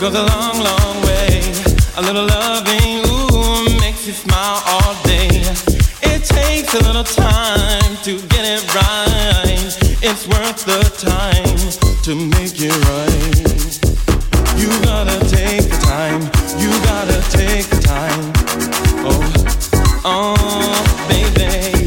Goes a long, long way. A little loving, ooh, makes you smile all day. It takes a little time to get it right. It's worth the time to make it right. You gotta take the time. You gotta take the time. Oh, oh, baby,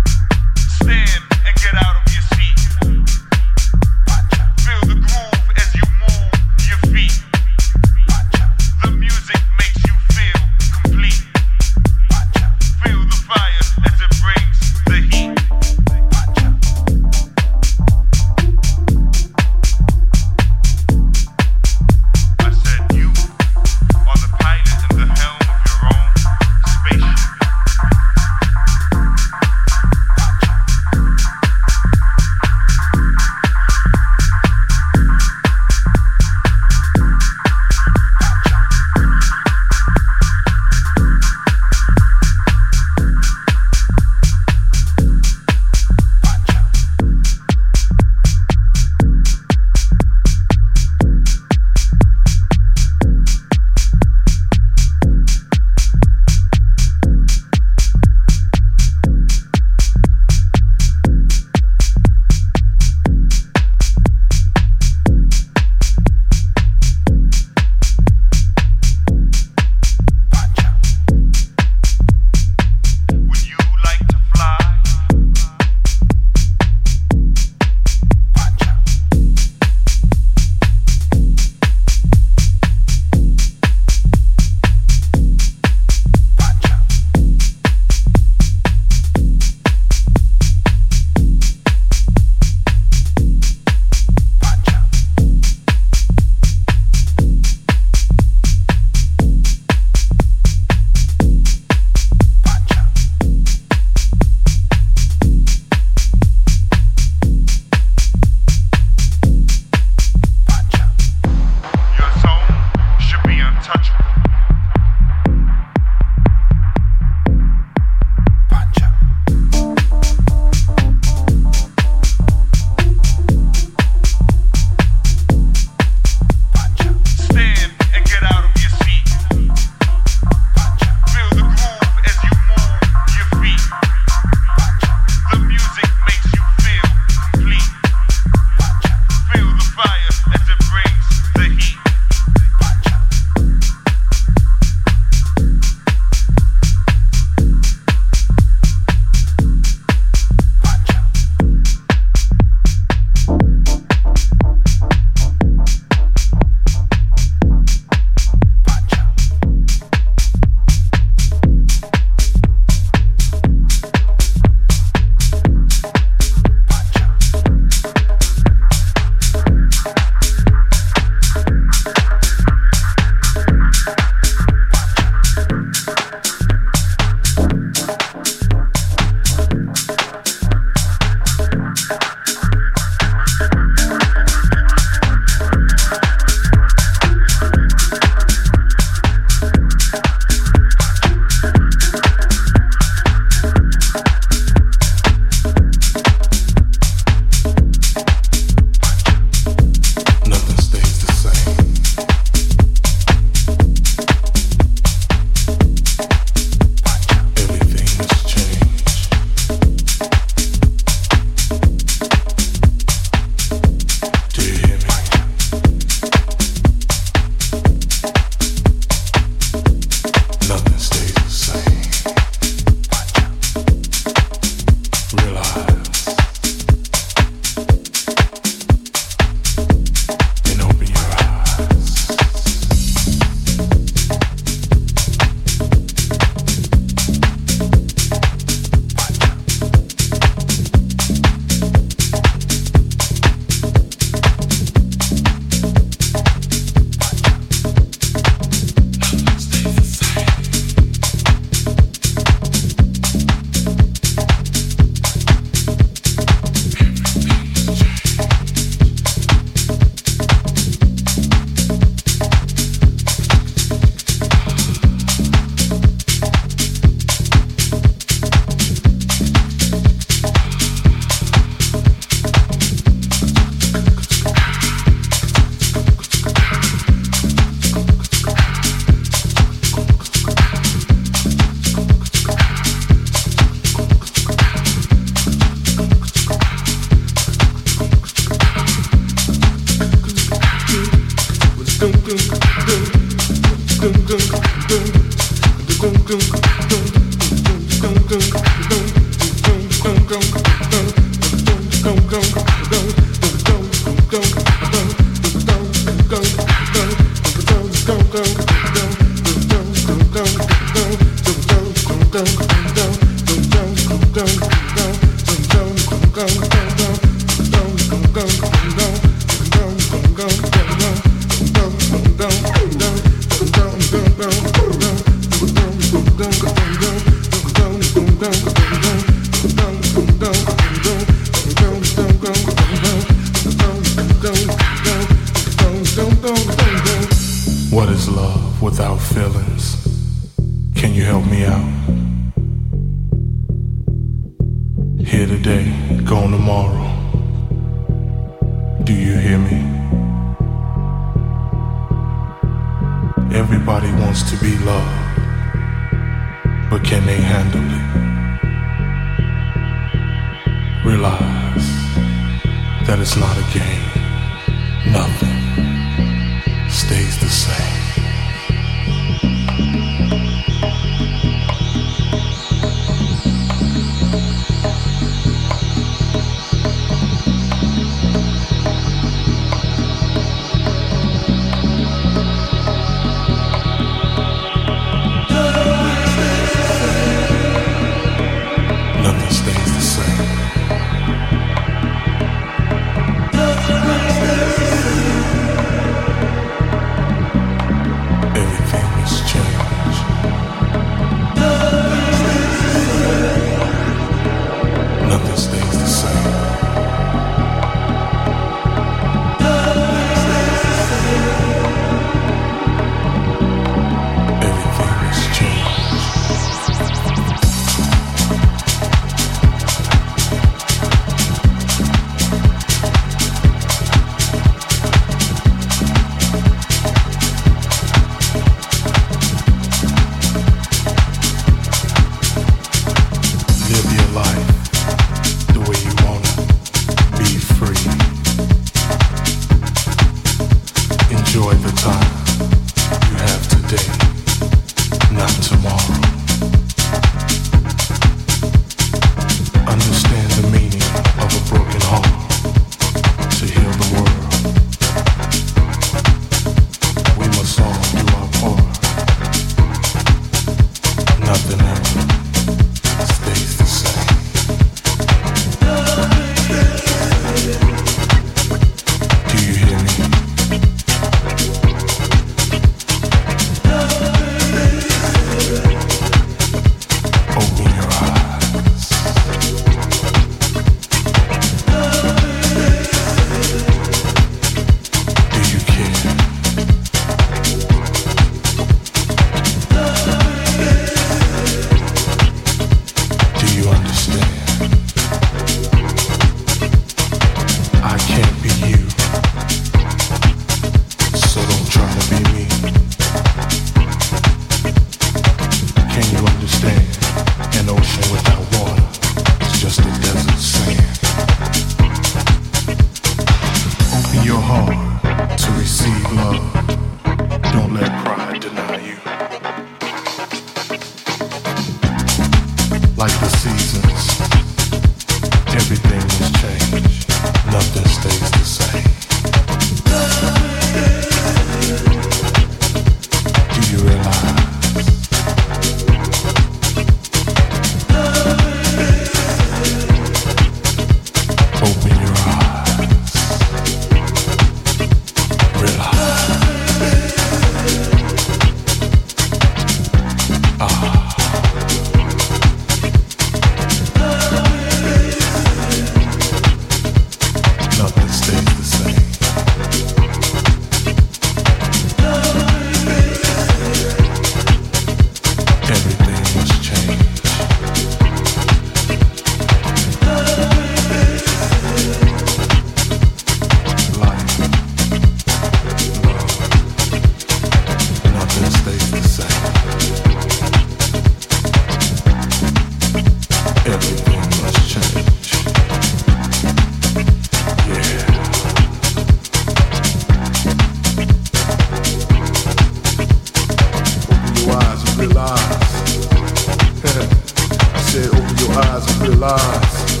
realize.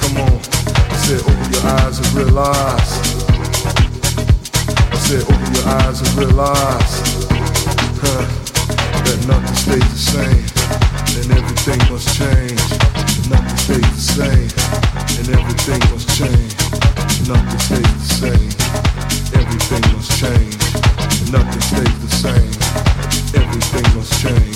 Come on, I said open your eyes and realize. I said open your eyes and realize. Huh, that nothing stays the same and everything must change. Nothing stays the same and everything must change. Nothing stays the same. Everything must change. Nothing stays the same. Everything must change.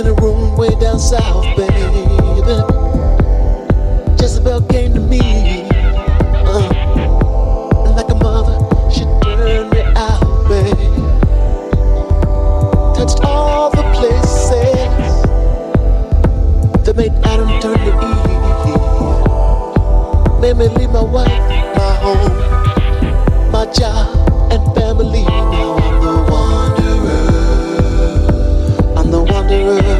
in a room way down south, baby. Jezebel came to me. Uh, like a mother, she turned me out, baby. Touched all the places that made Adam turn to Eve. Made me leave my wife, my home, my job, and family. do.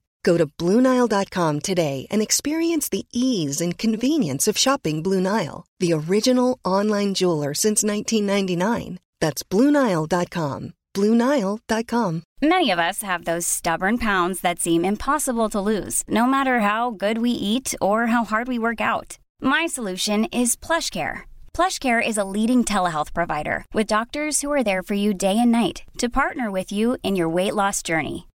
Go to BlueNile.com today and experience the ease and convenience of shopping Blue Nile, the original online jeweler since 1999. That's BlueNile.com. BlueNile.com. Many of us have those stubborn pounds that seem impossible to lose, no matter how good we eat or how hard we work out. My solution is PlushCare. PlushCare is a leading telehealth provider with doctors who are there for you day and night to partner with you in your weight loss journey.